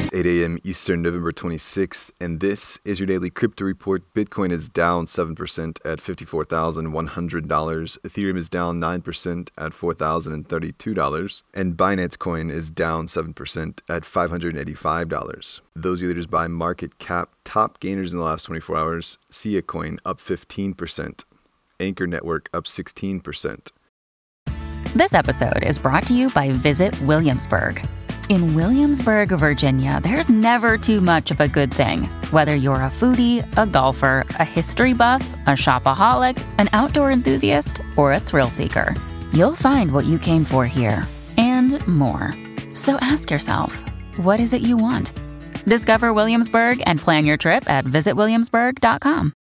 It's 8 a.m. Eastern, November 26th, and this is your daily crypto report. Bitcoin is down 7% at $54,100. Ethereum is down 9% at $4,032. And Binance Coin is down 7% at $585. Those are leaders by market cap. Top gainers in the last 24 hours Sia Coin up 15%, Ankr Network up 16%. This episode is brought to you by Visit Williamsburg. In Williamsburg, Virginia, there's never too much of a good thing. Whether you're a foodie, a golfer, a history buff, a shopaholic, an outdoor enthusiast, or a thrill seeker, you'll find what you came for here and more. So ask yourself, what is it you want? Discover Williamsburg and plan your trip at visitwilliamsburg.com.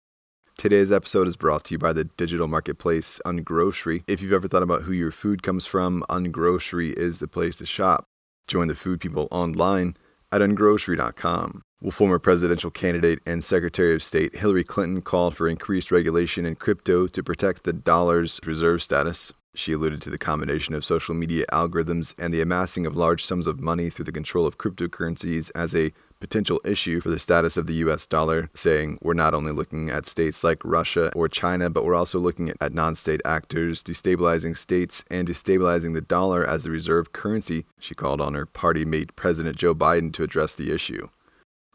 Today's episode is brought to you by the digital marketplace Ungrocery. If you've ever thought about who your food comes from, Ungrocery is the place to shop. Join the food people online at ungrocery.com. Well, former presidential candidate and Secretary of State Hillary Clinton called for increased regulation in crypto to protect the dollar's reserve status. She alluded to the combination of social media algorithms and the amassing of large sums of money through the control of cryptocurrencies as a potential issue for the status of the US dollar, saying we're not only looking at states like Russia or China, but we're also looking at non state actors destabilizing states and destabilizing the dollar as the reserve currency. She called on her party mate President Joe Biden to address the issue.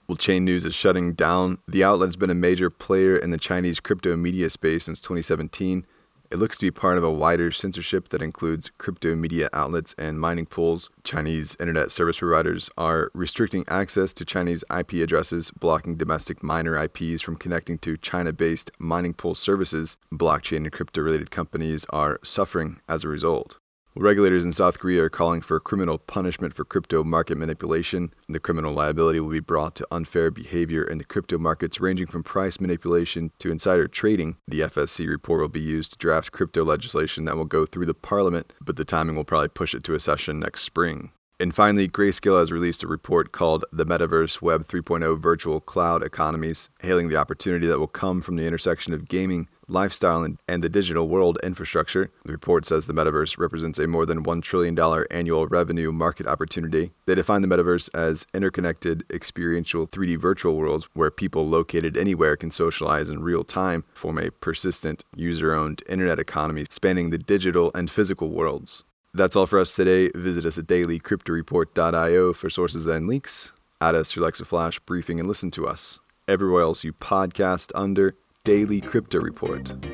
Well, Chain News is shutting down. The outlet has been a major player in the Chinese crypto media space since 2017 it looks to be part of a wider censorship that includes crypto media outlets and mining pools. Chinese internet service providers are restricting access to Chinese IP addresses, blocking domestic miner IPs from connecting to China based mining pool services. Blockchain and crypto related companies are suffering as a result. Regulators in South Korea are calling for criminal punishment for crypto market manipulation. The criminal liability will be brought to unfair behavior in the crypto markets, ranging from price manipulation to insider trading. The FSC report will be used to draft crypto legislation that will go through the parliament, but the timing will probably push it to a session next spring. And finally, Grayscale has released a report called The Metaverse Web 3.0 Virtual Cloud Economies, hailing the opportunity that will come from the intersection of gaming, lifestyle, and, and the digital world infrastructure. The report says the metaverse represents a more than $1 trillion annual revenue market opportunity. They define the metaverse as interconnected, experiential 3D virtual worlds where people located anywhere can socialize in real time, form a persistent, user owned internet economy spanning the digital and physical worlds. That's all for us today. Visit us at dailycryptoreport.io for sources and links. Add us your Alexa Flash briefing and listen to us everywhere else you podcast under Daily Crypto Report.